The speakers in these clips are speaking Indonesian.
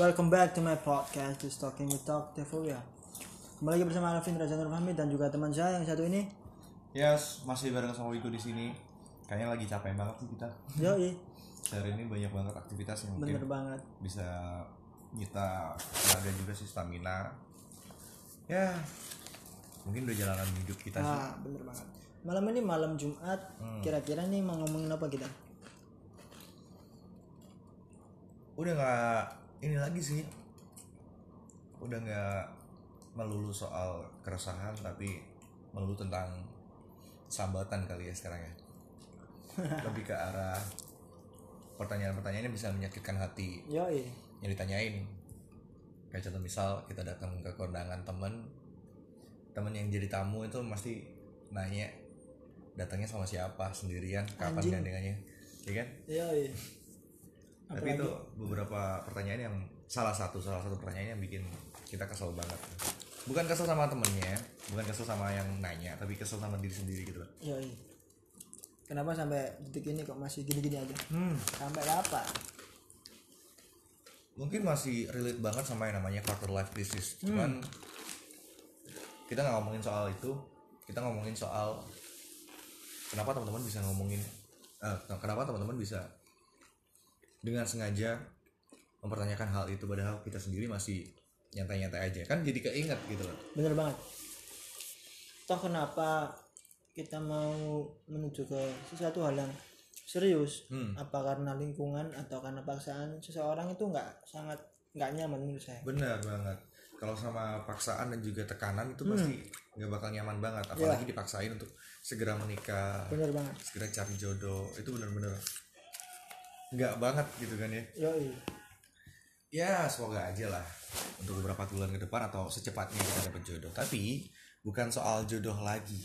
Welcome back to my podcast, Just Talking with Talk Tefuya. Kembali lagi bersama Alvin Raja Nur Fahmi dan juga teman saya yang satu ini. Yes, masih bareng sama Wiku di sini. Kayaknya lagi capek banget nih kita. Yoi, Hari ini banyak banget aktivitas yang mungkin bener banget. bisa nyita tenaga juga sih stamina. Ya, mungkin udah jalanan hidup kita sih. Ah, bener banget. Malam ini malam Jumat. Kira-kira nih mau ngomongin apa kita? Udah nggak ini lagi sih. Udah nggak melulu soal keresahan tapi melulu tentang sambatan kali ya sekarang ya. Lebih ke arah pertanyaan-pertanyaan yang bisa menyakitkan hati Yoi, yang ditanyain kayak contoh misal kita datang ke kondangan temen temen yang jadi tamu itu pasti nanya datangnya sama siapa sendirian kapan Anjing. gandengannya ya kan yoi. Tapi itu beberapa pertanyaan yang salah satu salah satu pertanyaan yang bikin kita kesel banget bukan kesel sama temennya bukan kesel sama yang nanya tapi kesel sama diri sendiri gitu Yoi. Kenapa sampai detik ini kok masih gini-gini aja? hmm. Sampai kapan? mungkin masih relate banget sama yang namanya quarter life crisis cuman kita nggak ngomongin soal itu kita ngomongin soal kenapa teman-teman bisa ngomongin eh, kenapa teman-teman bisa dengan sengaja mempertanyakan hal itu padahal kita sendiri masih nyantai-nyantai aja kan jadi keinget gitu loh Bener banget. Toh kenapa kita mau menuju ke sesuatu hal yang serius? Hmm. Apa karena lingkungan atau karena paksaan seseorang itu nggak sangat nggak nyaman menurut saya. benar banget kalau sama paksaan dan juga tekanan itu pasti nggak bakal nyaman banget apalagi dipaksain untuk segera menikah Bener banget. segera cari jodoh itu bener-bener nggak banget gitu kan ya. Yoi. ya semoga aja lah untuk beberapa bulan ke depan atau secepatnya kita dapat jodoh. Tapi bukan soal jodoh lagi.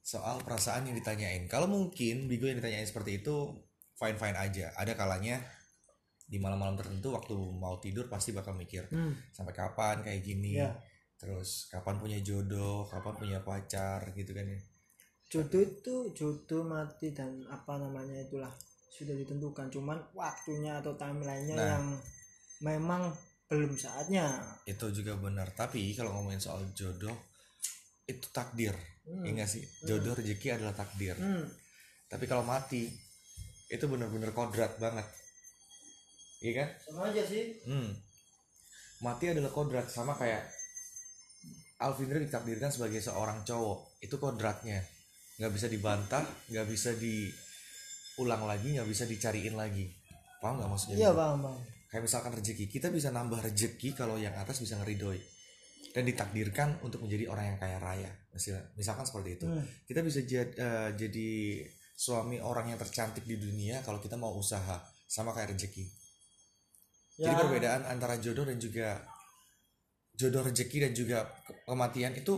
Soal perasaan yang ditanyain. Kalau mungkin Bigo yang ditanyain seperti itu fine fine aja. Ada kalanya di malam-malam tertentu waktu mau tidur pasti bakal mikir Hmm. sampai kapan kayak gini? Ya. terus kapan punya jodoh? Kapan punya pacar? gitu kan ya. Jodoh itu jodoh mati dan apa namanya itulah sudah ditentukan. Cuman waktunya atau timelinenya Nah. yang memang belum saatnya. itu juga benar tapi kalau ngomongin soal jodoh itu takdir Hmm. Nggak sih jodoh rezeki adalah takdir Hmm. tapi kalau mati itu bener-bener kodrat banget iya kan Sama aja sih. hmm. mati adalah kodrat sama kayak Alvindra ditakdirkan sebagai seorang cowok itu kodratnya nggak bisa dibantah nggak bisa diulang lagi nggak bisa dicariin lagi paham nggak maksudnya Iya bang bang. kayak misalkan rezeki kita bisa nambah rezeki kalau yang atas bisa ngeridoi dan ditakdirkan untuk menjadi orang yang kaya raya Misal- misalkan seperti itu Hmm. kita bisa jad- eh, jadi suami orang yang tercantik di dunia kalau kita mau usaha sama kayak rezeki Ya. jadi perbedaan antara jodoh dan juga jodoh rezeki dan juga ke- kematian itu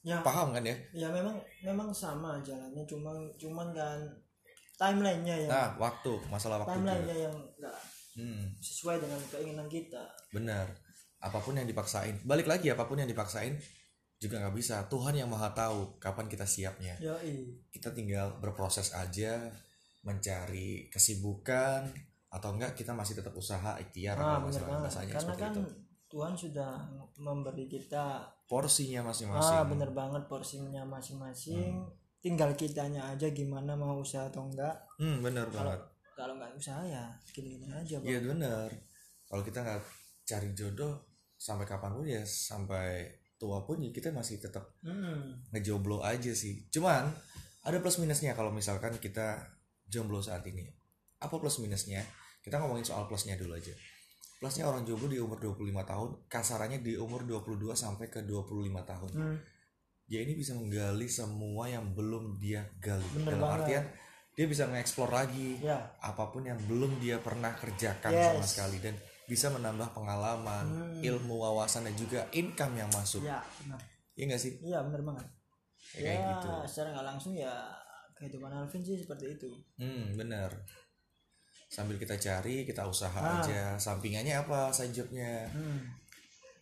Ya. paham kan ya Ya memang memang sama jalannya. Cuman cuman kan timelinenya yang nah waktu masalah waktu timelinenya yang nggak hmm, sesuai dengan keinginan kita. benar. Apa pun yang dipaksain. Balik lagi apa pun yang dipaksain juga nggak bisa. Tuhan yang maha tahu kapan kita siapnya. Yoi. kita tinggal berproses aja mencari kesibukan atau enggak kita masih tetap usaha ikhtiar Ah apa bener masalah banget. bahasanya Karena seperti kan itu Tuhan sudah memberi kita porsinya masing-masing. Ah bener banget porsinya masing-masing. Tinggal kitanya aja gimana mau usaha atau enggak. hmm bener banget Kalau nggak usaha ya gini-gini aja. Iya bener kalau kita nggak cari jodoh sampai kapan pun ya sampai tua pun ya kita masih tetap Hmm. ngejomblo aja sih cuman ada plus minusnya kalau misalkan kita jomblo saat ini apa plus minusnya kita ngomongin soal plusnya dulu aja plusnya orang jomblo di umur 25 tahun kasarannya di umur 22 sampai ke 25 tahun Hmm. Dia ini bisa menggali semua yang belum dia gali Bener dalam banget. artian dia bisa mengeksplor lagi Ya. apa pun yang belum dia pernah kerjakan Yes. sama sekali dan bisa menambah pengalaman Hmm. ilmu wawasan dan juga income yang masuk Ya, benar. iya nggak sih Iya, benar banget. Ya, ya, gitu secara nggak langsung ya kehidupan Alvin sih seperti itu. Hmm, bener. Sambil kita cari, kita usaha Ah. aja. Sampingannya apa side jobnya? Hmm.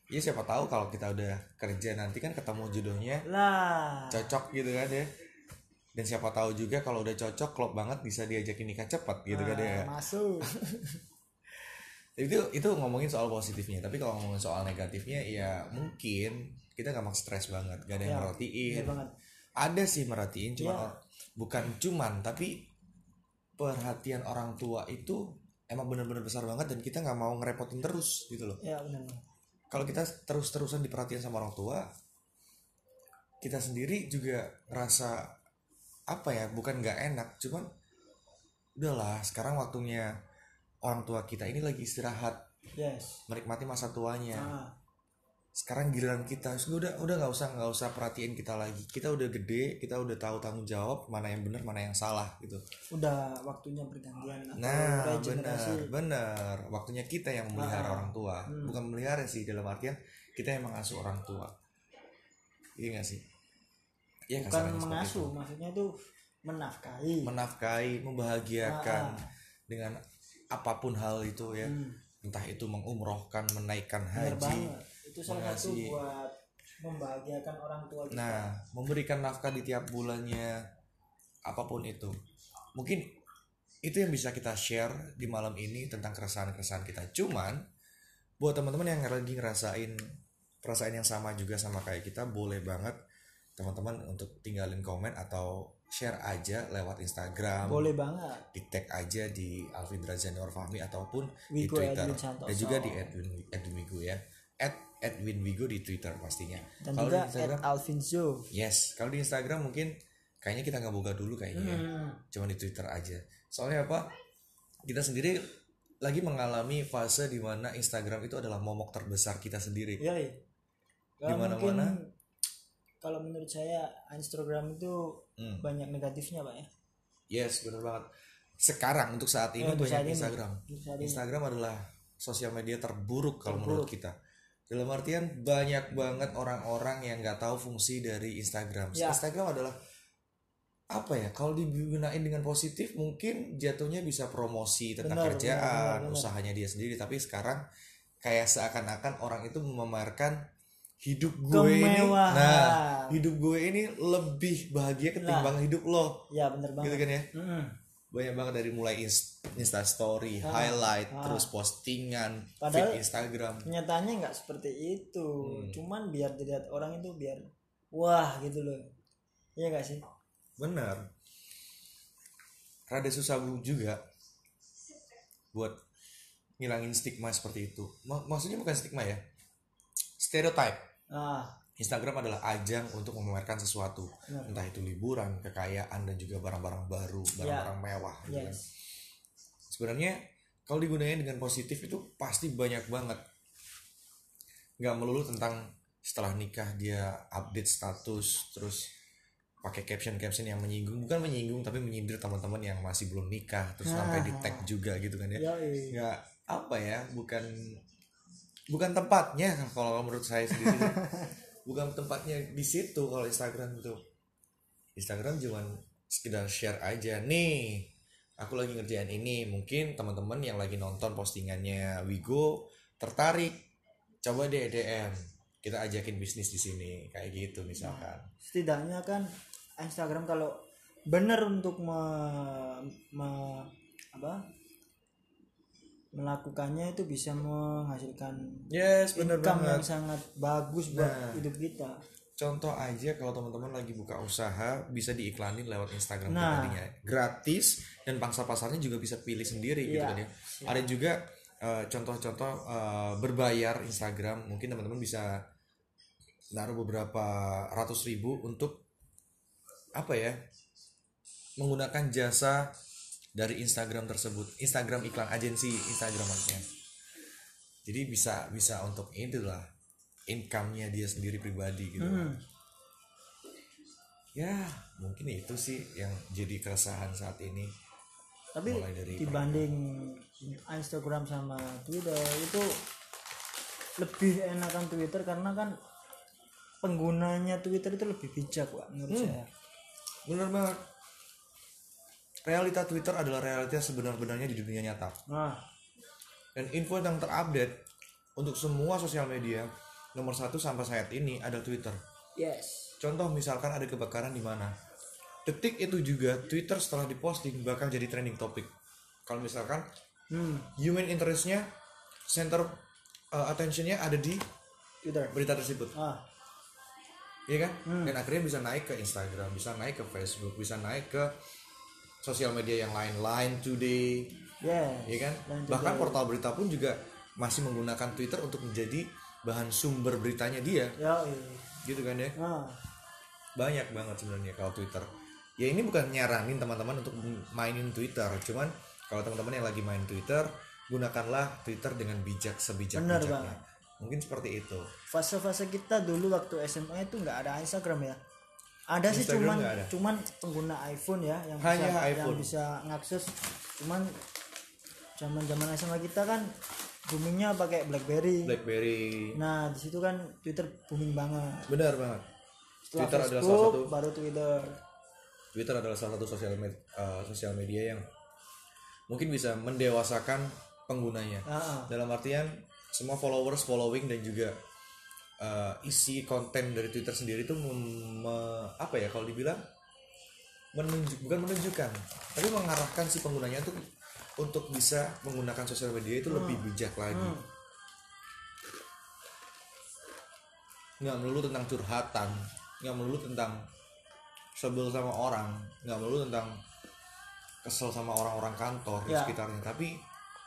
Ya siapa tahu kalau kita udah kerja nanti kan ketemu jodohnya Lah. cocok gitu kan ya. Dan siapa tahu juga kalau udah cocok klop banget bisa diajakin nikah cepat gitu kan ya. Ah, Masuk. itu itu ngomongin soal positifnya tapi kalau ngomongin soal negatifnya ya mungkin kita gampang stres banget gak ada yang Ya, merhatiin Iya banget. ada sih merhatiin cuma Ya. bukan cuman tapi perhatian orang tua itu emang bener-bener besar banget dan kita nggak mau ngerepotin terus gitu loh Ya benar. Kalau kita terus-terusan diperhatiin sama orang tua kita sendiri juga rasa apa ya bukan nggak enak cuman udahlah sekarang waktunya orang tua kita ini lagi istirahat Yes. menikmati masa tuanya Ah, sekarang giliran kita udah udah nggak usah nggak usah perhatiin kita lagi kita udah gede kita udah tahu tanggung jawab mana yang benar mana yang salah gitu udah waktunya bergantian nah benar benar waktunya kita yang memelihara Ah. orang tua Hmm. bukan memelihara sih dalam artian kita yang mengasuh orang tua iya nggak sih Iya Bukan mengasuh, itu. maksudnya itu menafkahi. menafkahi membahagiakan Ah, ah. dengan apa pun hal itu ya Hmm, entah itu mengumrohkan menaikkan haji. Itu salah satu buat membahagiakan orang tua kita. Nah, memberikan nafkah di tiap bulannya, apa pun itu. Mungkin itu yang bisa kita share di malam ini tentang keresahan-keresahan kita. Cuman, buat teman-teman yang lagi ngerasain perasaan yang sama juga sama kayak kita, boleh banget teman-teman untuk tinggalin komen atau share aja lewat Instagram. Boleh banget. Di tag aja di Alvin Drazanor Fahmi ataupun Wigo di Twitter. Dan juga di Edwin, Edwin Wigo ya. At Edwin Wigo di Twitter pastinya. Dan Kalau juga di Instagram, at Alvinzo. Yes, kalau di Instagram mungkin kayaknya kita nggak buka dulu kayaknya, Hmm, cuma di Twitter aja. Soalnya apa? Kita sendiri lagi mengalami fase di mana Instagram itu adalah momok terbesar kita sendiri. iya, iya. Di mana-mana. mungkin kalau menurut saya Instagram itu Hmm. banyak negatifnya, Pak ya. Yes, benar banget. Sekarang untuk saat ini untuk banyak saat ini. Instagram. Saat ini. Instagram adalah sosial media terburuk kalau Terburuk. menurut kita. Dalam artian banyak banget orang-orang yang nggak tahu fungsi dari Instagram. Ya. Instagram adalah apa ya? Kalau digunain dengan positif mungkin jatuhnya bisa promosi tentang Benar, kerjaan, benar, benar, benar. usahanya dia sendiri. Tapi sekarang kayak seakan-akan orang itu memamerkan hidup gue ini. Nah, hidup gue ini lebih bahagia ketimbang hidup lo. Ya, bener banget. Gitu kan ya? Mm-mm. Banyak banget dari mulai ins- Insta Story, Ah, highlight, ah. terus postingan, Padahal- feed Instagram. Kenyataannya nggak seperti itu. Hmm. Cuman biar dilihat orang itu biar wah gitu loh. Iya gak sih? Bener. Rada susah juga buat ngilangin stigma seperti itu. Ma- maksudnya bukan stigma ya, stereotype. Ah, Instagram adalah ajang untuk memamerkan sesuatu, Benar. entah itu liburan, kekayaan, dan juga barang-barang baru, barang-barang mewah. gitu kan. yes. sebenarnya kalau digunakan dengan positif itu pasti banyak banget nggak melulu tentang setelah nikah dia update status terus pakai caption caption yang menyinggung bukan menyinggung tapi menyindir teman-teman yang masih belum nikah terus sampai di tag juga gitu kan ya nggak apa ya bukan bukan tempatnya kalau menurut saya sendiri bukan tempatnya di situ kalau Instagram itu Instagram cuman sekedar share aja. Nih aku lagi ngerjain ini. Mungkin teman-teman yang lagi nonton postingannya Wigo tertarik. Coba deh DM kita ajakin bisnis di sini. Kayak gitu misalkan. Setidaknya kan Instagram kalau benar untuk me, me- apa melakukannya itu bisa menghasilkan yes bener income banget yang sangat bagus buat Nah. hidup kita. contoh aja kalau teman-teman lagi buka usaha bisa diiklanin lewat Instagram Nah. pribadinya gratis dan pangsa pasarnya juga bisa pilih sendiri gitu Iya. kan ya ada juga eh, contoh-contoh eh, berbayar Instagram mungkin teman-teman bisa naruh beberapa ratus ribu untuk apa ya menggunakan jasa dari Instagram tersebut Instagram iklan agensi Instagram maksudnya jadi bisa bisa untuk itulah income-nya dia sendiri pribadi gitu Hmm. ya mungkin itu sih yang jadi keresahan saat ini Tapi Mulai dari dibanding Instagram sama Twitter itu lebih enakan Twitter karena kan penggunanya Twitter itu lebih bijak, Pak, menurut Hmm. saya. bener banget realita Twitter adalah realita sebenar-benarnya di dunia nyata. Nah, dan info yang terupdate untuk semua sosial media nomor satu sampai saat ini ada Twitter. Yes. contoh misalkan ada kebakaran di mana. Detik itu juga Twitter setelah diposting bakal jadi trending topik kalau misalkan Hmm. human interestnya center uh, attentionnya ada di Twitter. berita tersebut. Ah. Iya kan? Dan akhirnya bisa naik ke Instagram, bisa naik ke Facebook, bisa naik ke sosial media yang lain, Line Today, yeah iya kan? Line Bahkan portal berita pun juga masih menggunakan Twitter untuk menjadi bahan sumber beritanya dia, ya iya. gitu kan ya? ah Banyak banget sebenarnya kalau Twitter. Ya ini bukan nyaranin teman-teman untuk mainin Twitter, cuman kalau teman-teman yang lagi main Twitter, gunakanlah Twitter dengan bijak Benar sebijak-bijaknya. banget. Mungkin seperti itu. fase-fase kita dulu waktu SMA itu nggak ada Instagram ya ada sih Instagram cuman nggak ada. cuman pengguna iPhone ya yang Hanya bisa yang iPhone. bisa ngakses cuman zaman zaman SMA kita kan boomingnya pakai BlackBerry BlackBerry, nah di situ kan Twitter booming banget benar banget. setelah Twitter adalah Facebook salah satu baru Twitter Twitter adalah salah satu sosial med- uh, sosial media yang mungkin bisa mendewasakan penggunanya. Ah, ah. Dalam artian semua followers, following dan juga uh, isi konten dari Twitter sendiri itu mem- me- apa ya kalau dibilang menunjuk bukan menunjukkan, tapi mengarahkan si penggunanya tuh untuk bisa menggunakan sosial media itu lebih bijak lagi. Nggak melulu tentang curhatan, nggak melulu tentang sebel sama orang, nggak melulu tentang kesel sama orang-orang kantor di Ya. sekitarnya, tapi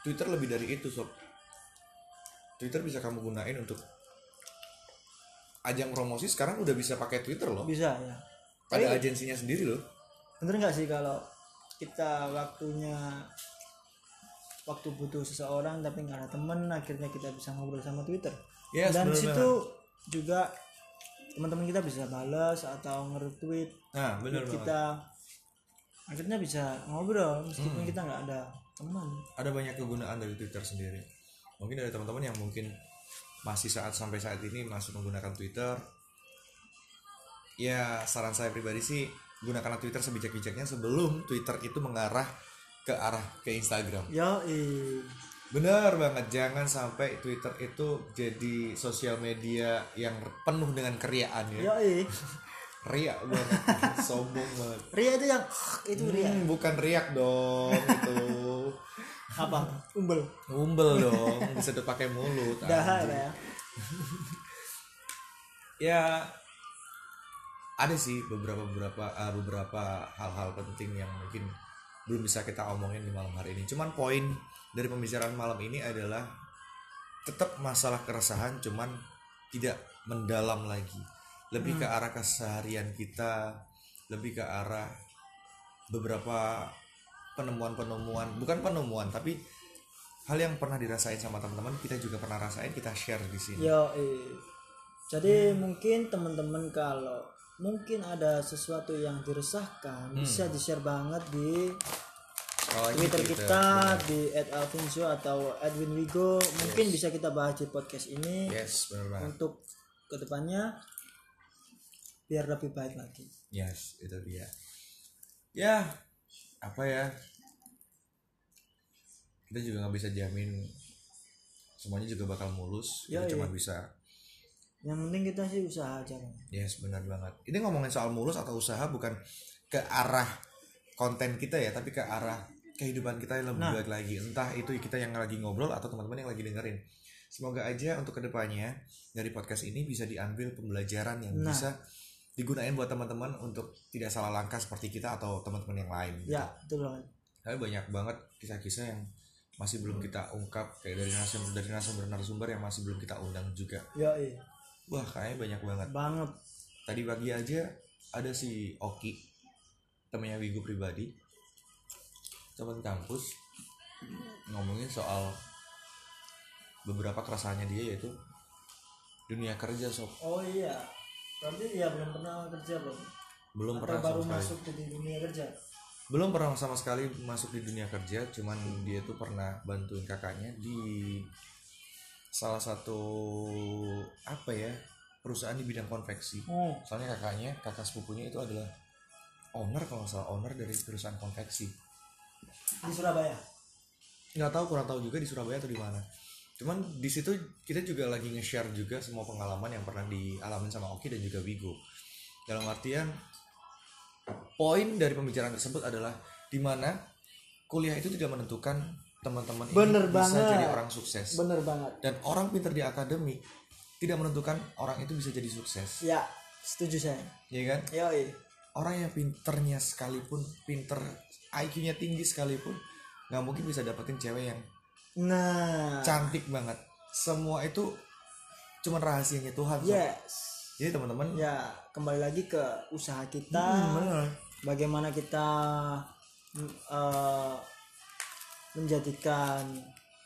Twitter lebih dari itu sob. Twitter bisa kamu gunain untuk ajang promosi sekarang udah bisa pakai Twitter loh. bisa ya Ada agensinya sendiri loh. bener nggak sih kalau kita waktunya waktu butuh seseorang tapi nggak ada temen akhirnya kita bisa ngobrol sama Twitter Yes, dan bener situ juga teman-teman kita bisa balas atau nge-retweet Nah, bener banget. kita akhirnya bisa ngobrol meskipun Hmm. kita nggak ada teman Ada banyak kegunaan dari Twitter sendiri. Mungkin dari teman-teman yang mungkin masih saat sampai saat ini masih menggunakan Twitter. Ya, saran saya pribadi sih gunakanlah Twitter sebijak-bijaknya sebelum Twitter itu mengarah ke arah ke Instagram. eh Benar banget, jangan sampai Twitter itu jadi sosial media yang penuh dengan keriaan ya. yo eh Riak banget, sombong banget. Ria itu yang itu Ria Hmm, bukan riak dong itu. apa umbel Ngumbel dong, bisa pakai mulut. dahar ya Ya ada sih beberapa beberapa ah, beberapa hal-hal penting yang mungkin belum bisa kita omongin di malam hari ini. Cuman poin dari pembicaraan malam ini adalah tetap masalah keresahan cuman tidak mendalam lagi. Lebih ke arah keseharian kita, lebih ke arah beberapa penemuan-penemuan, bukan penemuan tapi hal yang pernah dirasain sama teman-teman kita juga pernah rasain kita share di sini. Yo. Jadi mungkin teman-teman kalau mungkin ada sesuatu yang diresahkan bisa di-share banget di ini Twitter kita di @alvinsio atau Edwin Wigo. Mungkin bisa kita bahas di podcast ini Yes, banget. untuk ke depannya biar lebih baik lagi. Yes, itu dia. Ya, apa ya? Kita juga nggak bisa jamin semuanya juga bakal mulus. Ya, kita iya. cuma bisa. Yang penting kita sih usaha aja. Yes, benar banget. Ini ngomongin soal mulus atau usaha bukan ke arah konten kita ya, tapi ke arah kehidupan kita yang lebih Nah. baik lagi. Entah itu kita yang lagi ngobrol atau teman-teman yang lagi dengerin. Semoga aja untuk ke depannya dari podcast ini bisa diambil pembelajaran yang Nah. bisa digunain buat teman-teman untuk tidak salah langkah seperti kita atau teman-teman yang lain. gitu. Ya, betul banget. Tapi banyak banget kisah-kisah yang masih belum kita ungkap kayak dari narasumber dari narasumber-narasumber yang masih belum kita undang juga. Yo, eh. Wah, kayaknya banyak banget. banget. Tadi pagi aja ada si Oki, temennya Wigo pribadi, teman kampus ngomongin soal beberapa keresahannya dia yaitu dunia kerja sob Oh iya. Berarti ya belum pernah kerja belum? belum Atau pernah baru sama sekali masuk di dunia kerja? belum pernah sama sekali masuk di dunia kerja cuman dia tuh pernah bantuin kakaknya di salah satu apa ya perusahaan di bidang konveksi Oh, soalnya kakaknya kakak sepupunya itu adalah owner kalau nggak salah owner dari perusahaan konveksi di Surabaya. nggak tahu kurang tahu juga di Surabaya atau di mana cuman di situ kita juga lagi nge-share juga semua pengalaman yang pernah dialamin sama Oki dan juga Wigo. Dalam artian poin dari pembicaraan tersebut adalah di mana kuliah itu tidak menentukan teman-teman ini Bener bisa banget. jadi orang sukses. Bener banget. Dan orang pinter di akademi tidak menentukan orang itu bisa jadi sukses. Ya setuju saya. Ya kan? Yoi. Orang yang pinternya sekalipun pinter IQ-nya tinggi sekalipun nggak mungkin bisa dapetin cewek yang nah. Cantik banget. Semua itu cuman rahasianya Tuhan yes. Jadi teman-teman. Ya kembali lagi ke usaha kita. Hmm, bener. bagaimana kita eh, menjadikan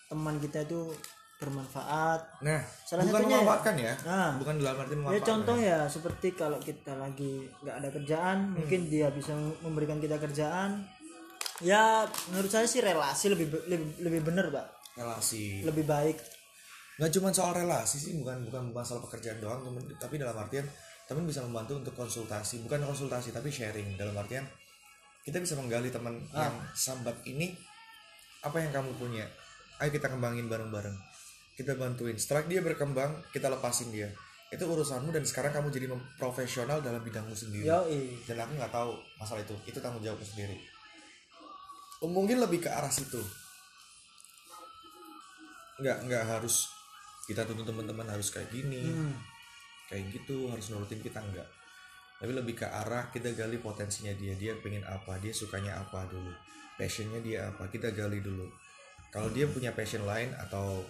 teman kita itu bermanfaat. Nah Salah bukan satunya ya. memanfaatkan ya, Nah. bukan dalam arti ya memanfaatkan contoh ya. seperti kalau kita lagi nggak ada kerjaan Hmm. mungkin dia bisa memberikan kita kerjaan. Ya menurut saya sih relasi lebih lebih lebih bener pak relasi. Lebih baik. Nggak cuma soal relasi sih bukan bukan masalah pekerjaan doang temen, tapi dalam artian teman bisa membantu untuk konsultasi. Bukan konsultasi tapi sharing. Dalam artian kita bisa menggali teman Ah. yang sambat ini apa yang kamu punya? Ayo kita kembangin bareng-bareng. Kita bantuin. Setelah dia berkembang kita lepasin dia. Itu urusanmu dan sekarang kamu jadi profesional dalam bidangmu sendiri. Yoi. Dan aku nggak tahu masalah itu. Itu tanggung jawabku sendiri. Mungkin lebih ke arah situ nggak nggak harus kita tuntut teman-teman harus kayak gini Hmm. kayak gitu harus nurutin kita enggak tapi lebih ke arah kita gali potensinya dia dia pengen apa dia sukanya apa dulu passionnya dia apa kita gali dulu kalau dia punya passion lain atau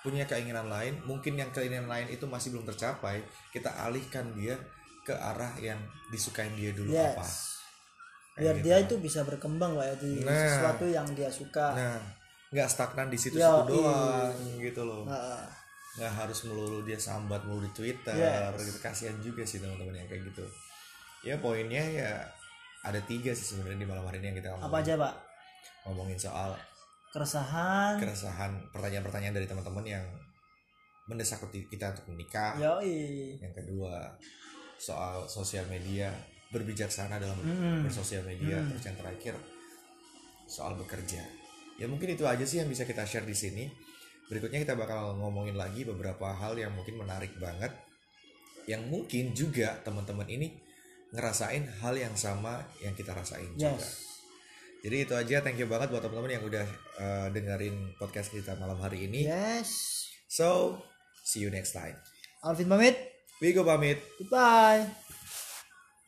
punya keinginan lain mungkin yang keinginan lain itu masih belum tercapai kita alihkan dia ke arah yang disukain dia dulu yes apa biar gitu. dia itu bisa berkembang pak ya di Nah. sesuatu yang dia suka nah nggak stagnan di situ-situ doang gitu loh. Nggak harus melulu dia sambat melulu di Twitter Yes. gitu. Kasihan juga sih teman-teman yang kayak gitu. Ya poinnya ya ada tiga sih sebenarnya di malam hari ini yang kita apa ngomongin aja pak? Ngomongin soal keresahan. keresahan pertanyaan-pertanyaan dari teman-teman yang mendesak kita untuk menikah. Yoi. Yang kedua soal sosial media berbijaksana dalam Mm. bersosial media. Mm. terus yang terakhir soal bekerja ya mungkin itu aja sih yang bisa kita share di sini. Berikutnya kita bakal ngomongin lagi beberapa hal yang mungkin menarik banget yang mungkin juga teman-teman ini ngerasain hal yang sama yang kita rasain juga. Yes. Jadi itu aja thank you banget buat teman-teman yang udah uh, dengerin podcast kita malam hari ini. Yes. So see you next time. Alvin pamit. We go pamit. Goodbye